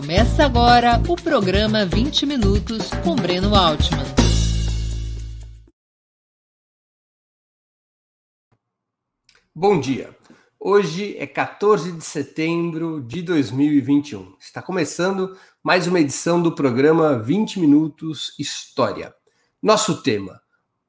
Começa agora o programa 20 Minutos com Breno Altman. Bom dia. Hoje é 14 de setembro de 2021. Está começando mais uma edição do programa 20 Minutos História. Nosso tema: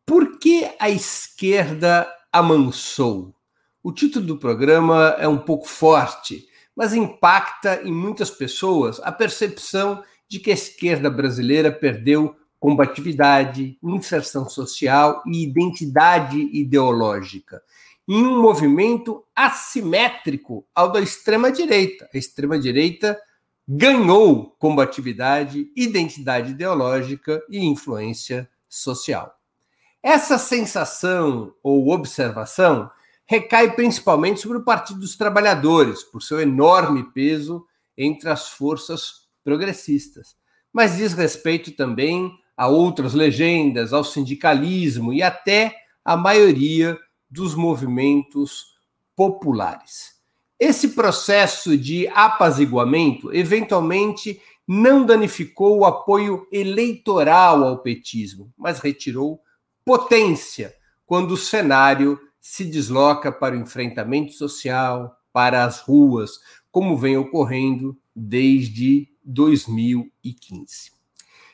Por que a esquerda amansou? O título do programa é um pouco forte, mas impacta em muitas pessoas a percepção de que a esquerda brasileira perdeu combatividade, inserção social e identidade ideológica, em um movimento assimétrico ao da extrema-direita. A extrema-direita ganhou combatividade, identidade ideológica e influência social. Essa sensação ou observação recai principalmente sobre o Partido dos Trabalhadores, por seu enorme peso entre as forças progressistas, mas diz respeito também a outras legendas, ao sindicalismo e até à maioria dos movimentos populares. Esse processo de apaziguamento eventualmente não danificou o apoio eleitoral ao petismo, mas retirou potência quando o cenário se desloca para o enfrentamento social, para as ruas, como vem ocorrendo desde 2015.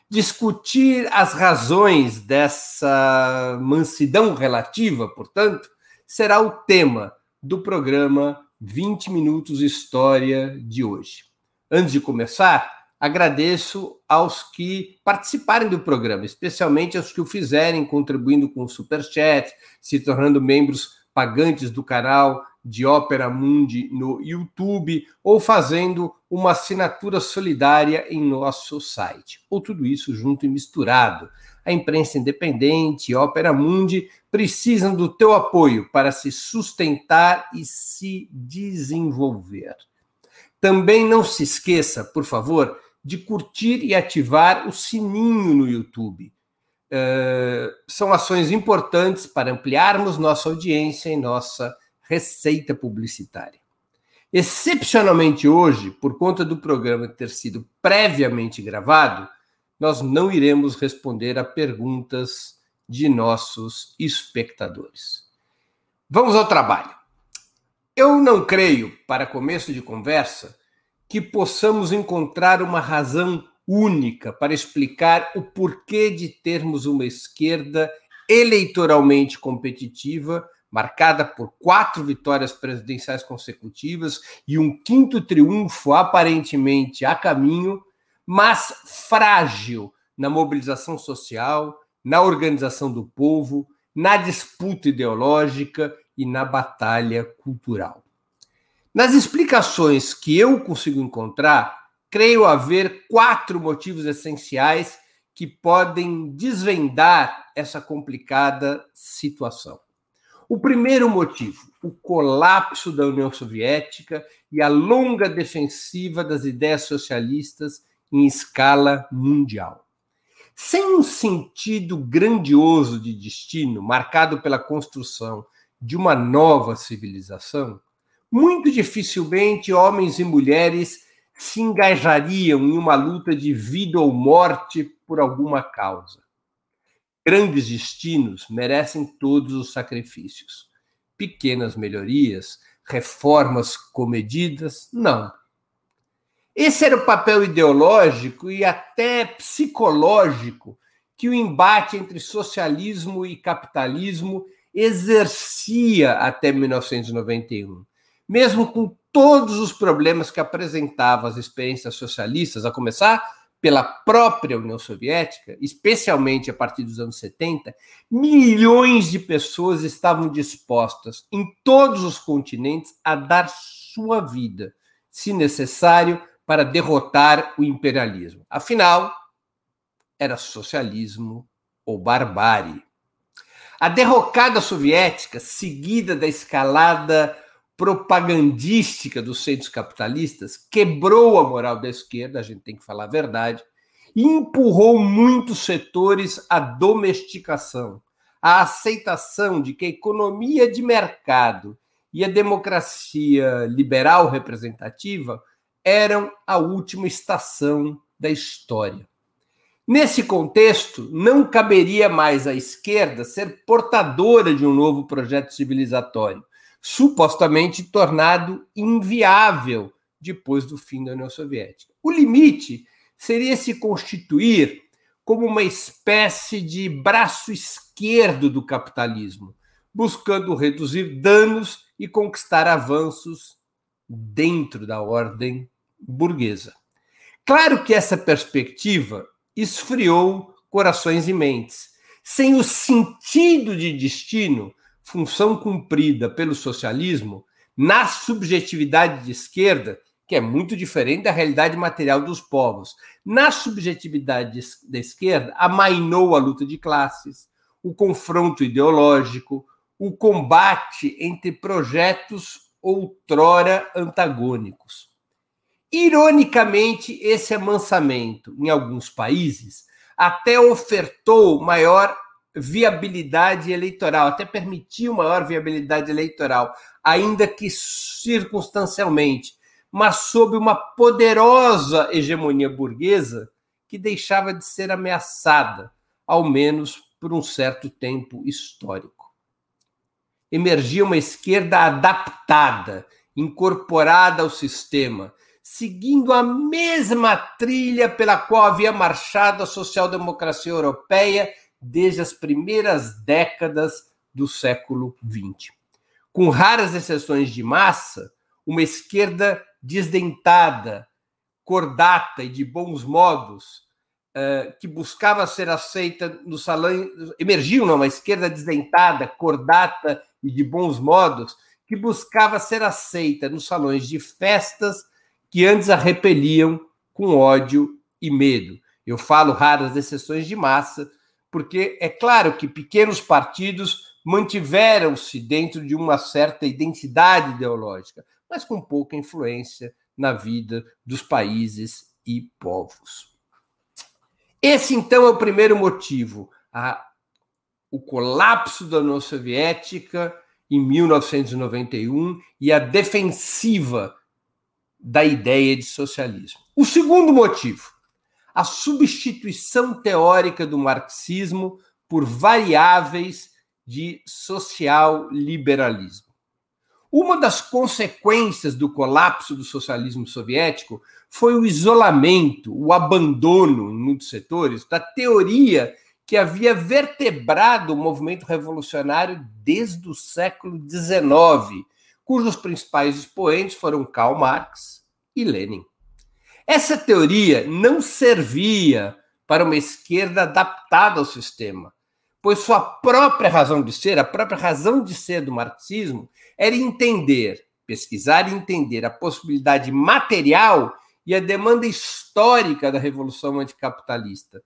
Discutir as razões dessa mansidão relativa, portanto, será o tema do programa 20 Minutos História de hoje. Antes de começar, agradeço aos que participarem do programa, especialmente aos que o fizerem, contribuindo com o Superchat, se tornando membros pagantes do canal de Ópera Mundi no YouTube ou fazendo uma assinatura solidária em nosso site. Ou tudo isso junto e misturado. A imprensa independente e Ópera Mundi precisam do teu apoio para se sustentar e se desenvolver. Também não se esqueça, por favor, de curtir e ativar o sininho no YouTube. Uh, são ações importantes para ampliarmos nossa audiência e nossa receita publicitária. Excepcionalmente hoje, por conta do programa ter sido previamente gravado, nós não iremos responder a perguntas de nossos espectadores. Vamos ao trabalho. Eu não creio, para começo de conversa, que possamos encontrar uma razão única para explicar o porquê de termos uma esquerda eleitoralmente competitiva, marcada por quatro vitórias presidenciais consecutivas e um quinto triunfo aparentemente a caminho, mas frágil na mobilização social, na organização do povo, na disputa ideológica e na batalha cultural. Nas explicações que eu consigo encontrar, creio haver quatro motivos essenciais que podem desvendar essa complicada situação. O primeiro motivo, o colapso da União Soviética e a longa defensiva das ideias socialistas em escala mundial. Sem um sentido grandioso de destino, marcado pela construção de uma nova civilização, muito dificilmente homens e mulheres se engajariam em uma luta de vida ou morte por alguma causa. Grandes destinos merecem todos os sacrifícios. Pequenas melhorias, reformas comedidas, não. Esse era o papel ideológico e até psicológico que o embate entre socialismo e capitalismo exercia até 1991 mesmo com todos os problemas que apresentavam as experiências socialistas, a começar pela própria União Soviética, especialmente a partir dos anos 70, milhões de pessoas estavam dispostas em todos os continentes a dar sua vida, se necessário, para derrotar o imperialismo. Afinal, era socialismo ou barbárie. A derrocada soviética, seguida da escalada propagandística dos centros capitalistas quebrou a moral da esquerda, a gente tem que falar a verdade, e empurrou muitos setores à domesticação, à aceitação de que a economia de mercado e a democracia liberal representativa eram a última estação da história. Nesse contexto, não caberia mais à esquerda ser portadora de um novo projeto civilizatório, supostamente tornado inviável depois do fim da União Soviética. O limite seria se constituir como uma espécie de braço esquerdo do capitalismo, buscando reduzir danos e conquistar avanços dentro da ordem burguesa. Claro que essa perspectiva esfriou corações e mentes. Sem o sentido de destino, função cumprida pelo socialismo, na subjetividade de esquerda, que é muito diferente da realidade material dos povos. Na subjetividade da esquerda, amainou a luta de classes, o confronto ideológico, o combate entre projetos outrora antagônicos. Ironicamente, esse amansamento, em alguns países, até ofertou maior viabilidade eleitoral, até permitiu maior viabilidade eleitoral, ainda que circunstancialmente, mas sob uma poderosa hegemonia burguesa que deixava de ser ameaçada, ao menos por um certo tempo histórico. Emergia uma esquerda adaptada, incorporada ao sistema, seguindo a mesma trilha pela qual havia marchado a social-democracia europeia desde as primeiras décadas do século XX. Com raras exceções de massa, uma esquerda desdentada, cordata e de bons modos, uh, que buscava ser aceita no salão, emergiu numa esquerda desdentada, cordata e de bons modos, que buscava ser aceita nos salões de festas que antes a repeliam com ódio e medo. Eu falo raras exceções de massa, porque é claro que pequenos partidos mantiveram-se dentro de uma certa identidade ideológica, mas com pouca influência na vida dos países e povos. Esse, então, é o primeiro motivo, a, o colapso da União Soviética em 1991 e a defensiva da ideia de socialismo. O segundo motivo, a substituição teórica do marxismo por variáveis de social liberalismo. Uma das consequências do colapso do socialismo soviético foi o isolamento, o abandono, em muitos setores, da teoria que havia vertebrado o movimento revolucionário desde o século XIX, cujos principais expoentes foram Karl Marx e Lenin. Essa teoria não servia para uma esquerda adaptada ao sistema, pois sua própria razão de ser, a própria razão de ser do marxismo, era entender, pesquisar e entender a possibilidade material e a demanda histórica da revolução anticapitalista,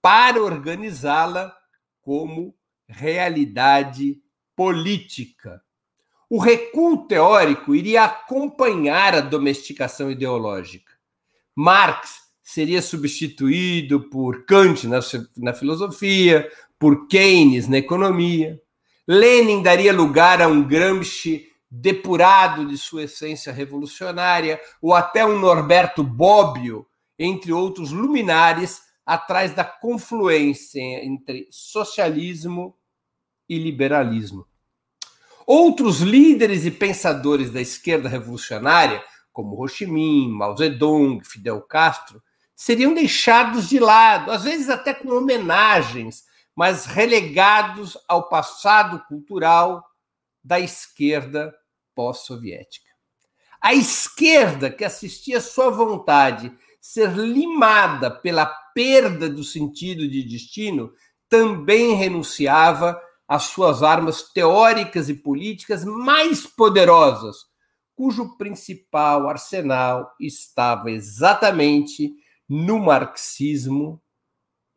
para organizá-la como realidade política o recuo teórico iria acompanhar a domesticação ideológica. Marx seria substituído por Kant na, na filosofia, por Keynes na economia. Lenin daria lugar a um Gramsci depurado de sua essência revolucionária, ou até um Norberto Bobbio, entre outros luminares, atrás da confluência entre socialismo e liberalismo. Outros líderes e pensadores da esquerda revolucionária, como Ho Chi Minh, Mao Zedong, Fidel Castro, seriam deixados de lado, às vezes até com homenagens, mas relegados ao passado cultural da esquerda pós-soviética. A esquerda, que assistia sua vontade ser limada pela perda do sentido de destino, também renunciava as suas armas teóricas e políticas mais poderosas, cujo principal arsenal estava exatamente no marxismo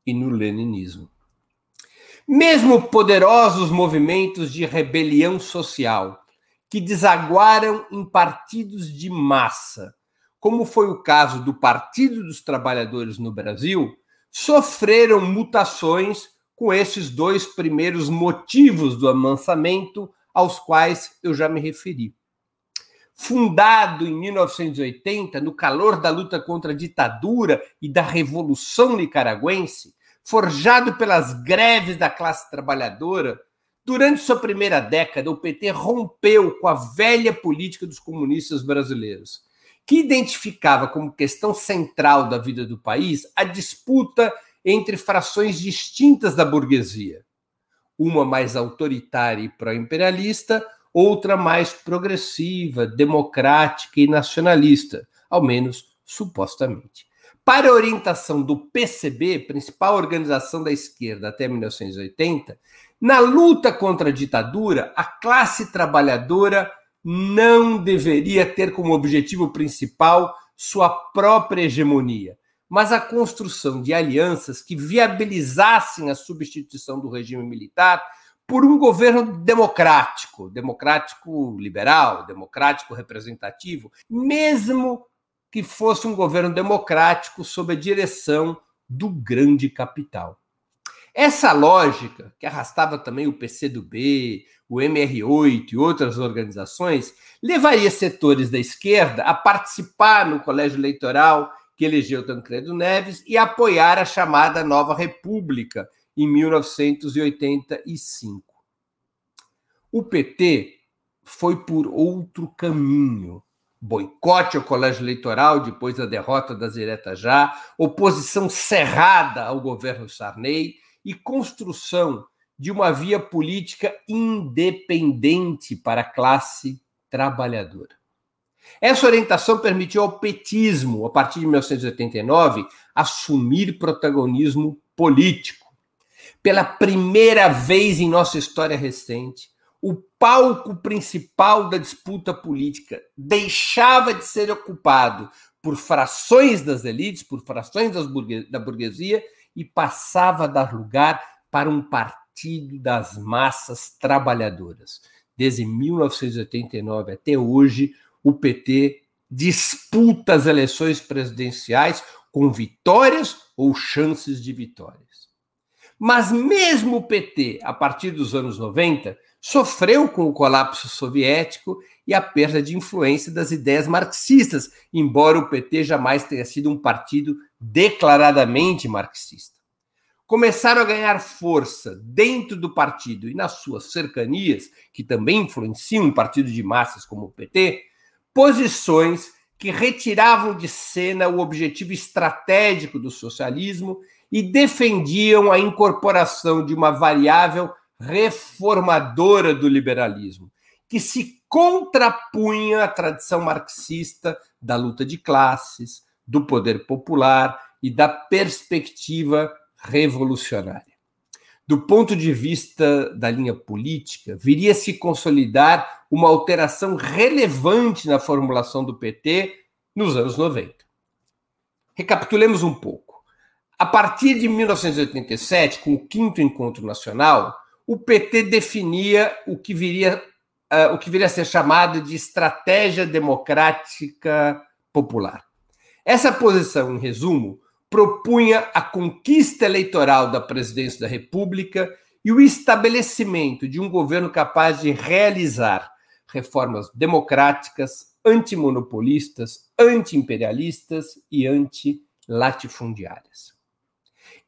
e no leninismo. Mesmo poderosos movimentos de rebelião social, que desaguaram em partidos de massa, como foi o caso do Partido dos Trabalhadores no Brasil, sofreram mutações com esses dois primeiros motivos do amansamento aos quais eu já me referi. Fundado em 1980, no calor da luta contra a ditadura e da revolução nicaragüense, forjado pelas greves da classe trabalhadora, durante sua primeira década, o PT rompeu com a velha política dos comunistas brasileiros, que identificava como questão central da vida do país a disputa entre frações distintas da burguesia, uma mais autoritária e pró-imperialista, outra mais progressiva, democrática e nacionalista, ao menos supostamente. Para a orientação do PCB, principal organização da esquerda até 1980, na luta contra a ditadura, a classe trabalhadora não deveria ter como objetivo principal sua própria hegemonia, mas a construção de alianças que viabilizassem a substituição do regime militar por um governo democrático, democrático liberal, democrático representativo, mesmo que fosse um governo democrático sob a direção do grande capital. Essa lógica, que arrastava também o PCdoB, o MR8 e outras organizações, levaria setores da esquerda a participar no colégio eleitoral que elegeu Tancredo Neves e apoiar a chamada Nova República, em 1985. O PT foi por outro caminho. Boicote ao colégio eleitoral depois da derrota das diretas já, oposição cerrada ao governo Sarney e construção de uma via política independente para a classe trabalhadora. Essa orientação permitiu ao petismo, a partir de 1989, assumir protagonismo político pela primeira vez em nossa história recente, o palco principal da disputa política deixava de ser ocupado por frações das elites, por frações da burguesia, e passava a dar lugar para um partido das massas trabalhadoras. Desde 1989 até hoje, o PT disputa as eleições presidenciais com vitórias ou chances de vitória. Mas mesmo o PT, a partir dos anos 90, sofreu com o colapso soviético e a perda de influência das ideias marxistas, embora o PT jamais tenha sido um partido declaradamente marxista. Começaram a ganhar força dentro do partido e nas suas cercanias, que também influenciam um partido de massas como o PT, posições que retiravam de cena o objetivo estratégico do socialismo e defendiam a incorporação de uma variável reformadora do liberalismo, que se contrapunha à tradição marxista da luta de classes, do poder popular e da perspectiva revolucionária. Do ponto de vista da linha política, viria se consolidar uma alteração relevante na formulação do PT nos anos 90. Recapitulemos um pouco. A partir de 1987, com o quinto encontro nacional, o PT definia o que viria, uh, o que viria a ser chamado de estratégia democrática popular. Essa posição, em resumo, propunha a conquista eleitoral da presidência da República e o estabelecimento de um governo capaz de realizar reformas democráticas, antimonopolistas, antiimperialistas e antilatifundiárias.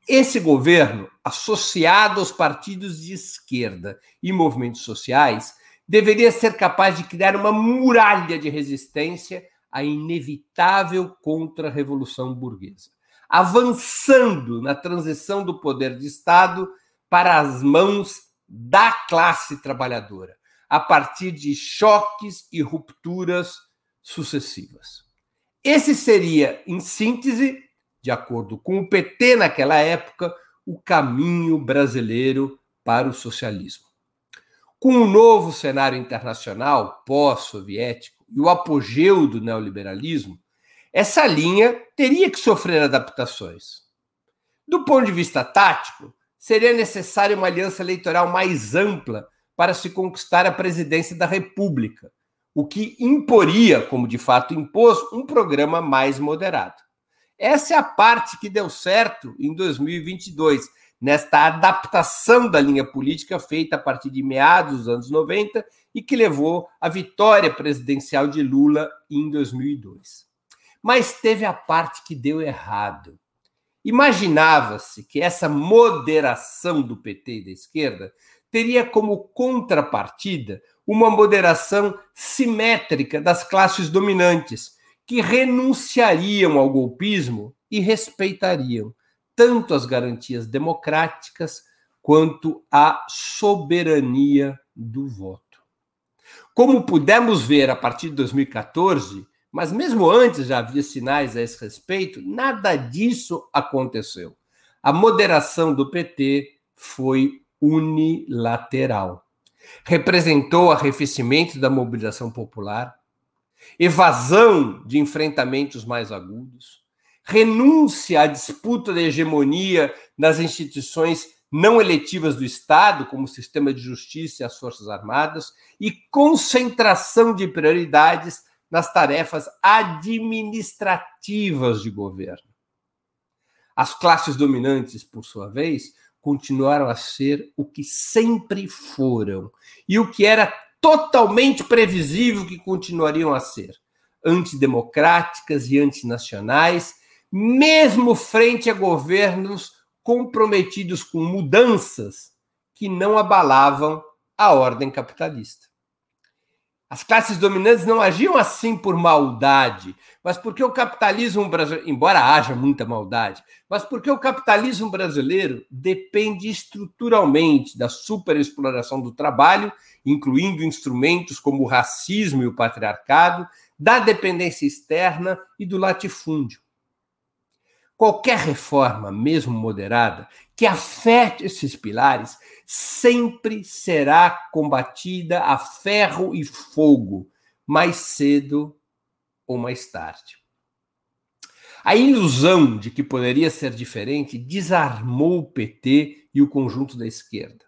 Esse governo, associado aos partidos de esquerda e movimentos sociais, deveria ser capaz de criar uma muralha de resistência à inevitável contra-revolução burguesa, avançando na transição do poder de Estado para as mãos da classe trabalhadora, a partir de choques e rupturas sucessivas. Esse seria, em síntese, de acordo com o PT naquela época, o caminho brasileiro para o socialismo. Com o novo cenário internacional pós-soviético e o apogeu do neoliberalismo, essa linha teria que sofrer adaptações. Do ponto de vista tático, seria necessária uma aliança eleitoral mais ampla para se conquistar a presidência da República, o que imporia, como de fato impôs, um programa mais moderado. Essa é a parte que deu certo em 2022, nesta adaptação da linha política feita a partir de meados dos anos 90 e que levou à vitória presidencial de Lula em 2002. Mas teve a parte que deu errado. Imaginava-se que essa moderação do PT e da esquerda teria como contrapartida uma moderação simétrica das classes dominantes, que renunciariam ao golpismo e respeitariam tanto as garantias democráticas quanto a soberania do voto. Como pudemos ver a partir de 2014, mas mesmo antes já havia sinais a esse respeito, nada disso aconteceu. A moderação do PT foi unilateral. Representou arrefecimento da mobilização popular, evasão de enfrentamentos mais agudos, renúncia à disputa da hegemonia nas instituições não eletivas do Estado, como o sistema de justiça e as Forças Armadas, e concentração de prioridades nas tarefas administrativas de governo. As classes dominantes, por sua vez, continuaram a ser o que sempre foram e o que era totalmente previsível que continuariam a ser: antidemocráticas e antinacionais, mesmo frente a governos comprometidos com mudanças que não abalavam a ordem capitalista. As classes dominantes não agiam assim por maldade, mas porque o capitalismo brasileiro, embora haja muita maldade, mas porque o capitalismo brasileiro depende estruturalmente da superexploração do trabalho, incluindo instrumentos como o racismo e o patriarcado, da dependência externa e do latifúndio. Qualquer reforma, mesmo moderada, que afete esses pilares, sempre será combatida a ferro e fogo, mais cedo ou mais tarde. A ilusão de que poderia ser diferente desarmou o PT e o conjunto da esquerda.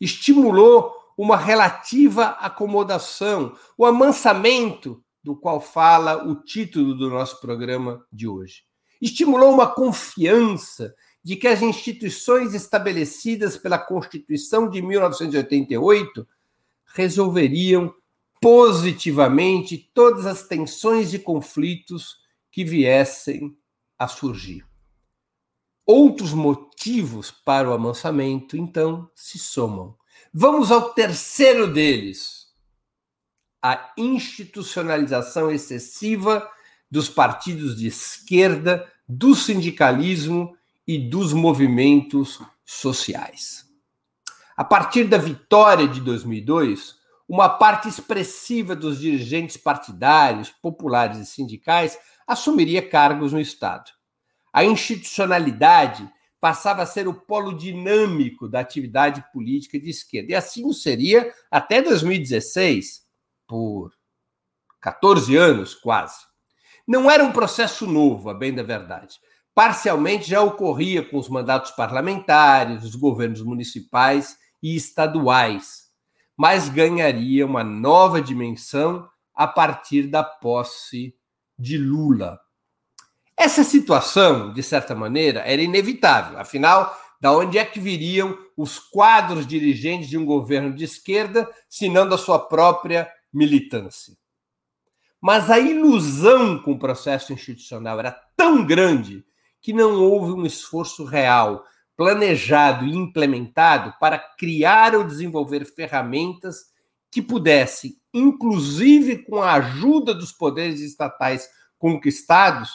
Estimulou uma relativa acomodação, o amansamento do qual fala o título do nosso programa de hoje estimulou uma confiança de que as instituições estabelecidas pela Constituição de 1988 resolveriam positivamente todas as tensões e conflitos que viessem a surgir. Outros motivos para o amansamento, então, se somam. Vamos ao terceiro deles: a institucionalização excessiva dos partidos de esquerda, do sindicalismo e dos movimentos sociais. A partir da vitória de 2002, uma parte expressiva dos dirigentes partidários, populares e sindicais assumiria cargos no Estado. A institucionalidade passava a ser o polo dinâmico da atividade política de esquerda. E assim o seria até 2016, por 14 anos quase. Não era um processo novo, a bem da verdade. Parcialmente já ocorria com os mandatos parlamentares, os governos municipais e estaduais, mas ganharia uma nova dimensão a partir da posse de Lula. Essa situação, de certa maneira, era inevitável, afinal, da onde é que viriam os quadros dirigentes de um governo de esquerda, se não da sua própria militância? Mas a ilusão com o processo institucional era tão grande que não houve um esforço real, planejado e implementado para criar ou desenvolver ferramentas que pudessem, inclusive com a ajuda dos poderes estatais conquistados,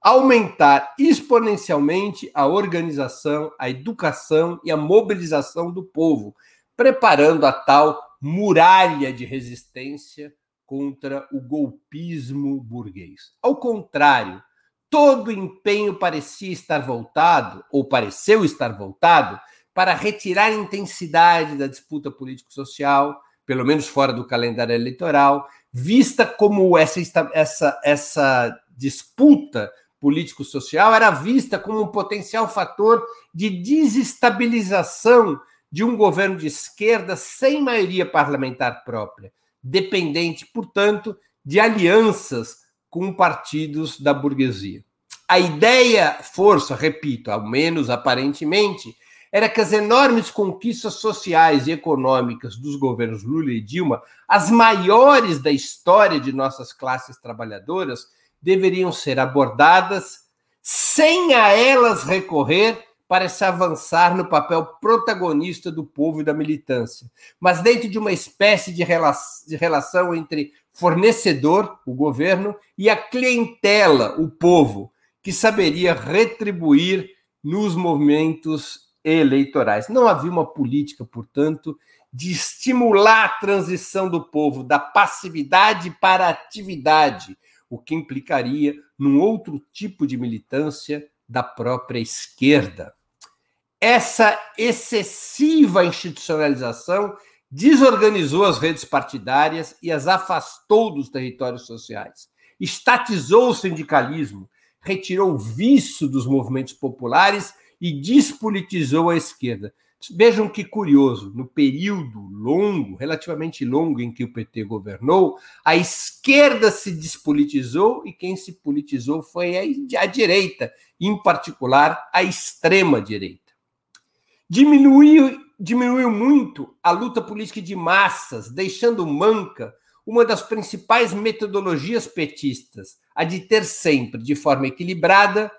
aumentar exponencialmente a organização, a educação e a mobilização do povo, preparando a tal muralha de resistência contra o golpismo burguês. Ao contrário, todo empenho parecia estar voltado, ou pareceu estar voltado, para retirar a intensidade da disputa político-social, pelo menos fora do calendário eleitoral, vista como essa, essa, essa disputa político-social era vista como um potencial fator de desestabilização de um governo de esquerda sem maioria parlamentar própria, dependente, portanto, de alianças com partidos da burguesia. A ideia, força, repito, ao menos aparentemente, era que as enormes conquistas sociais e econômicas dos governos Lula e Dilma, as maiores da história de nossas classes trabalhadoras, deveriam ser abordadas sem a elas recorrer para se avançar no papel protagonista do povo e da militância, mas dentro de uma espécie de, relação entre fornecedor, o governo, e a clientela, o povo, que saberia retribuir nos movimentos eleitorais. Não havia uma política, portanto, de estimular a transição do povo da passividade para a atividade, o que implicaria num outro tipo de militância da própria esquerda. Essa excessiva institucionalização desorganizou as redes partidárias e as afastou dos territórios sociais. Estatizou o sindicalismo, retirou o vício dos movimentos populares e despolitizou a esquerda. Vejam que curioso, no período longo, relativamente longo em que o PT governou, a esquerda se despolitizou e quem se politizou foi a, direita, em particular a extrema direita. Diminuiu, diminuiu muito a luta política de massas, deixando manca uma das principais metodologias petistas, a de ter sempre, de forma equilibrada,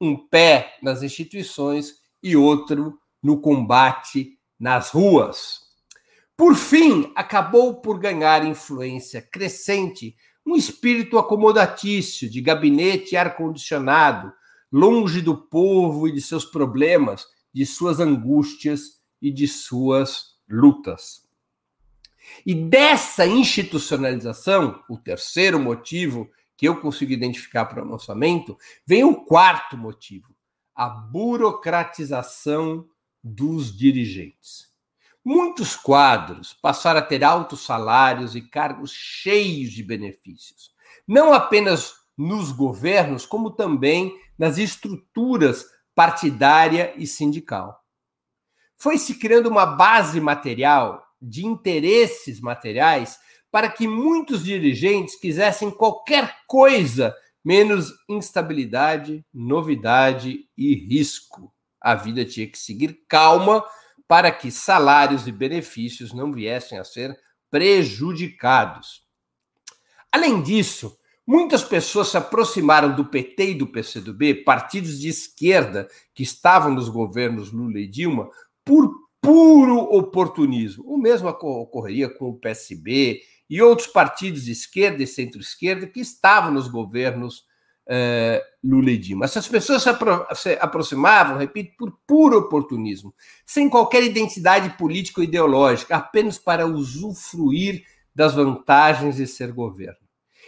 um pé nas instituições e outro no combate nas ruas. Por fim, acabou por ganhar influência crescente um espírito acomodatício de gabinete ar-condicionado, longe do povo e de seus problemas, de suas angústias e de suas lutas. E dessa institucionalização, o terceiro motivo que eu consigo identificar para o lançamento, vem o quarto motivo: a burocratização dos dirigentes. Muitos quadros passaram a ter altos salários e cargos cheios de benefícios, não apenas nos governos, como também nas estruturas partidária e sindical. Foi se criando uma base material de interesses materiais para que muitos dirigentes quisessem qualquer coisa menos instabilidade, novidade e risco. A vida tinha que seguir calma para que salários e benefícios não viessem a ser prejudicados. Além disso, muitas pessoas se aproximaram do PT e do PCdoB, partidos de esquerda que estavam nos governos Lula e Dilma, por puro oportunismo. O mesmo ocorreria com o PSB e outros partidos de esquerda e centro-esquerda que estavam nos governos eh, Lula e Dilma. Essas pessoas se, apro se aproximavam, repito, por puro oportunismo, sem qualquer identidade político-ideológica, apenas para usufruir das vantagens de ser governo.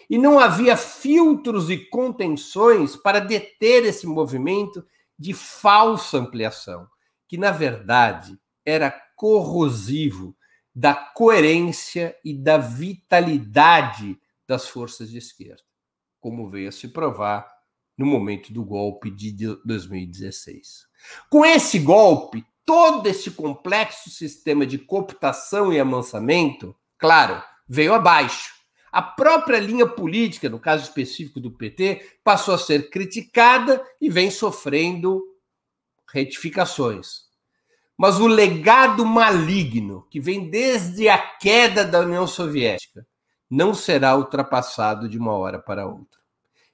E não havia filtros e contenções para deter esse movimento de falsa ampliação, que, na verdade, era corrosivo da coerência e da vitalidade das forças de esquerda, como veio a se provar no momento do golpe de 2016. Com esse golpe, todo esse complexo sistema de cooptação e amansamento, claro, veio abaixo. A própria linha política, no caso específico do PT, passou a ser criticada e vem sofrendo retificações. Mas o legado maligno que vem desde a queda da União Soviética não será ultrapassado de uma hora para outra.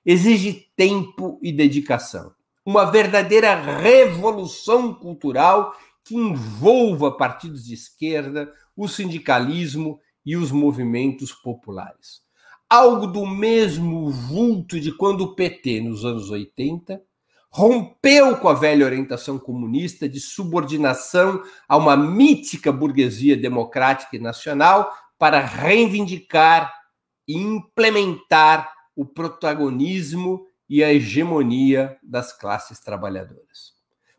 Exige tempo e dedicação. Uma verdadeira revolução cultural que envolva partidos de esquerda, o sindicalismo e os movimentos populares. Algo do mesmo vulto de quando o PT, nos anos 80, rompeu com a velha orientação comunista de subordinação a uma mítica burguesia democrática e nacional para reivindicar e implementar o protagonismo e a hegemonia das classes trabalhadoras.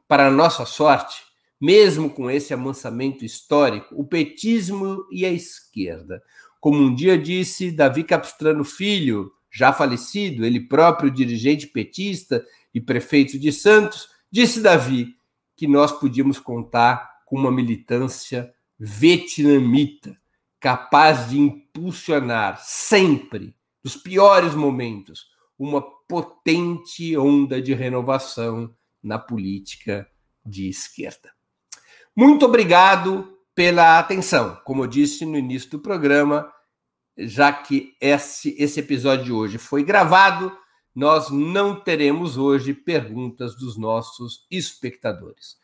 Para nossa sorte, mesmo com esse amansamento histórico, o petismo e a esquerda, como um dia disse Davi Capistrano Filho, já falecido, ele próprio dirigente petista e prefeito de Santos, disse Davi que nós podíamos contar com uma militância vietnamita, capaz de impulsionar sempre, nos piores momentos, uma potente onda de renovação na política de esquerda. Muito obrigado pela atenção. Como eu disse no início do programa, já que esse, esse episódio de hoje foi gravado, nós não teremos hoje perguntas dos nossos espectadores.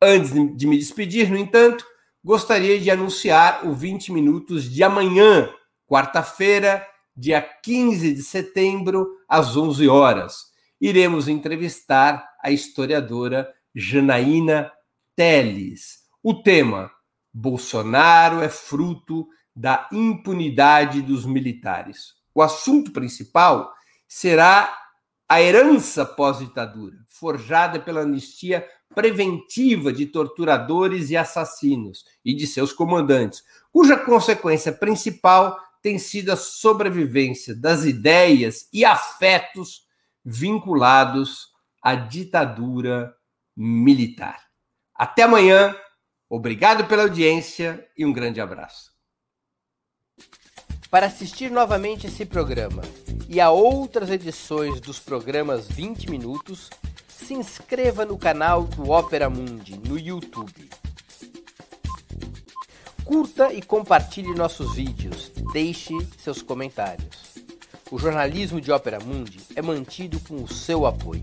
Antes de me despedir, no entanto, gostaria de anunciar o 20 minutos de amanhã, quarta-feira, dia 15 de setembro, às 11 horas. Iremos entrevistar a historiadora Janaína Teles. O tema: Bolsonaro é fruto da impunidade dos militares. O assunto principal será a herança pós-ditadura, forjada pela anistia preventiva de torturadores e assassinos e de seus comandantes, cuja consequência principal tem sido a sobrevivência das ideias e afetos vinculados à ditadura militar. Até amanhã, obrigado pela audiência e um grande abraço. Para assistir novamente esse programa e a outras edições dos programas 20 Minutos, se inscreva no canal do Opera Mundi no YouTube. Curta e compartilhe nossos vídeos, deixe seus comentários. O jornalismo de Opera Mundi é mantido com o seu apoio.